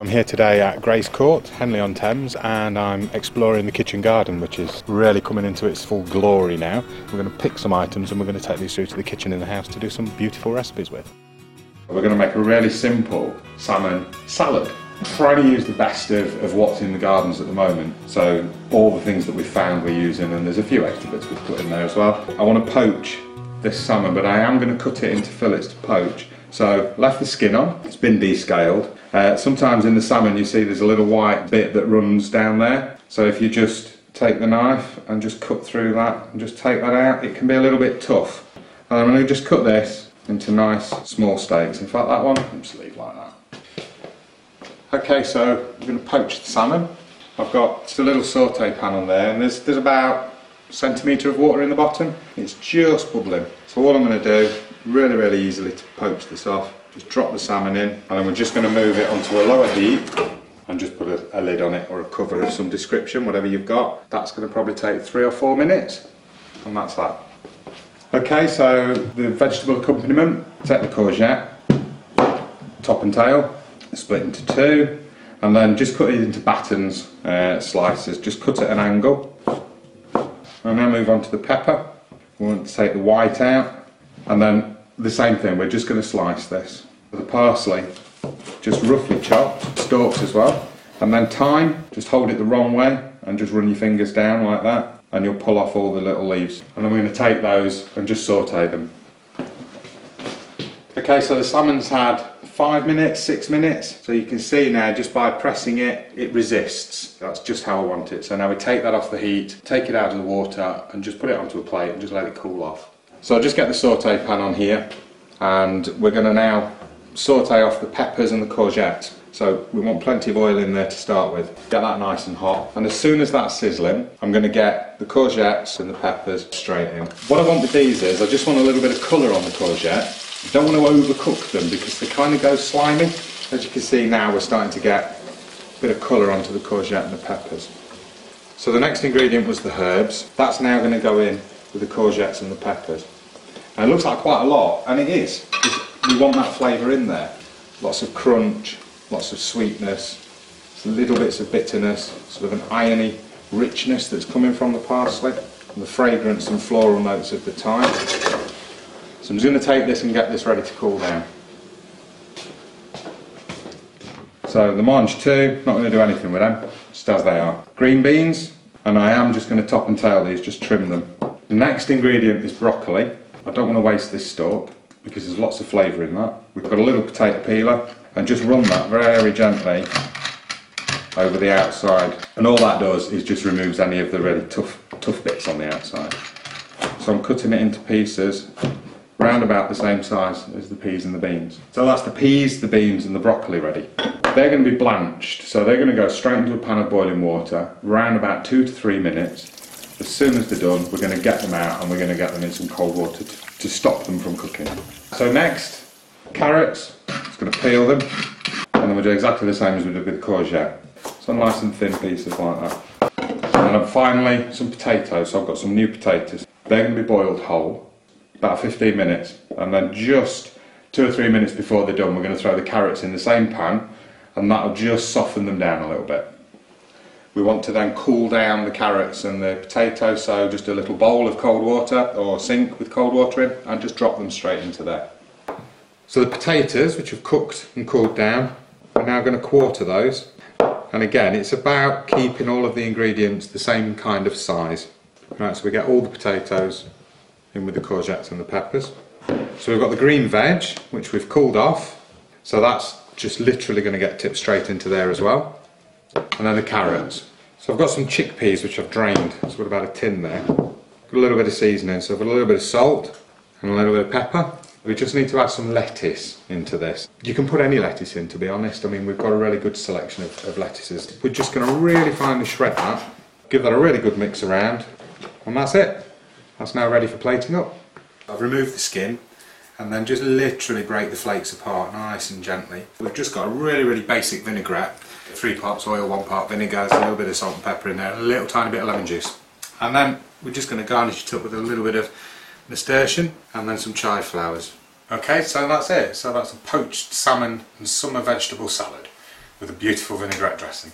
I'm here today at Greys Court, Henley on Thames, and I'm exploring the kitchen garden, which is really coming into its full glory now. We're going to pick some items and we're going to take these through to the kitchen in the house to do some beautiful recipes with. We're going to make a really simple salmon salad. Try to use the best of, of what's in the gardens at the moment. So all the things that we've found we're using, and there's a few extra bits we've put in there as well. I want to poach this salmon, but I am going to cut it into fillets to poach. So left the skin on, it's been descaled. Uh, sometimes in the salmon you see there's a little white bit that runs down there. So if you just take the knife and just cut through that and just take that out, it can be a little bit tough. And I'm going to just cut this into nice small steaks. In fact that one, I'll just leave like that. Okay, so I'm going to poach the salmon. I've got just a little saute pan on there and there's, there's about centimetre of water in the bottom. It's just bubbling. So all I'm going to do, really really easily to poach this off, just drop the salmon in and then we're just going to move it onto a lower heat and just put a, a, lid on it or a cover of some description, whatever you've got. That's going to probably take three or four minutes and that's that. Okay, so the vegetable accompaniment, take the courgette, top and tail, split into two and then just cut it into batons, uh, slices, just cut at an angle. And now move on to the pepper. We want to take the white out and then the same thing, we're just going to slice this. The parsley, just roughly chopped, stalks as well. And then thyme, just hold it the wrong way and just run your fingers down like that and you'll pull off all the little leaves. And I'm going to take those and just saute them. Okay, so the salmon's had five minutes, six minutes. So you can see now just by pressing it, it resists. That's just how I want it. So now we take that off the heat, take it out of the water and just put it onto a plate and just let it cool off. So I'll just get the saute pan on here and we're going to now saute off the peppers and the courgette. So we want plenty of oil in there to start with. Get that nice and hot. And as soon as that's sizzling, I'm going to get the courgettes and the peppers straight in. What I want with these is I just want a little bit of colour on the courgette. I don't want to overcook them because they kind of go slimy. As you can see now we're starting to get a bit of colour onto the courgette and the peppers. So the next ingredient was the herbs. That's now going to go in with the courgettes and the peppers. And it looks like quite a lot, and it is. We want that flavour in there. Lots of crunch, lots of sweetness, little bits of bitterness, sort of an irony richness that's coming from the parsley, and the fragrance and floral notes of the thyme. So I'm just going to take this and get this ready to cool down. So the mangetout, not going to do anything with them, just as they are. Green beans, and I am just going to top and tail these, just trim them. The next ingredient is broccoli. I don't want to waste this stalk because there's lots of flavour in that. We've got a little potato peeler and just run that very gently over the outside and all that does is just removes any of the really tough tough bits on the outside. So I'm cutting it into pieces round about the same size as the peas and the beans. So that's the peas, the beans and the broccoli ready. They're going to be blanched so they're going to go straight into a pan of boiling water round about two to three minutes as soon as they're done, we're going to get them out and we're going to get them in some cold water to, to stop them from cooking. So next, carrots, just going to peel them, and then we'll do exactly the same as we did with the courgette. Some nice and thin pieces like that. And then finally, some potatoes. So I've got some new potatoes. They're going to be boiled whole, about 15 minutes, and then just two or three minutes before they're done, we're going to throw the carrots in the same pan, and that'll just soften them down a little bit. We want to then cool down the carrots and the potatoes, so just a little bowl of cold water or sink with cold water in and just drop them straight into there. So the potatoes, which have cooked and cooled down, we're now going to quarter those. And again, it's about keeping all of the ingredients the same kind of size. Right, so we get all the potatoes in with the courgettes and the peppers. So we've got the green veg, which we've cooled off. So that's just literally going to get tipped straight into there as well and then the carrots. So I've got some chickpeas which I've drained, so I've got about a tin there. Got a little bit of seasoning, so I've got a little bit of salt and a little bit of pepper. We just need to add some lettuce into this. You can put any lettuce in to be honest, I mean we've got a really good selection of, of lettuces. We're just going to really finely shred that, give that a really good mix around, and that's it. That's now ready for plating up. I've removed the skin and then just literally break the flakes apart nice and gently. We've just got a really really basic vinaigrette three parts oil, one part vinegar, a little bit of salt and pepper in there, a little tiny bit of lemon juice. And then we're just going to garnish it up with a little bit of nasturtium and then some chive flowers. Okay, so that's it. So that's a poached salmon and summer vegetable salad. with a beautiful vinaigrette dressing.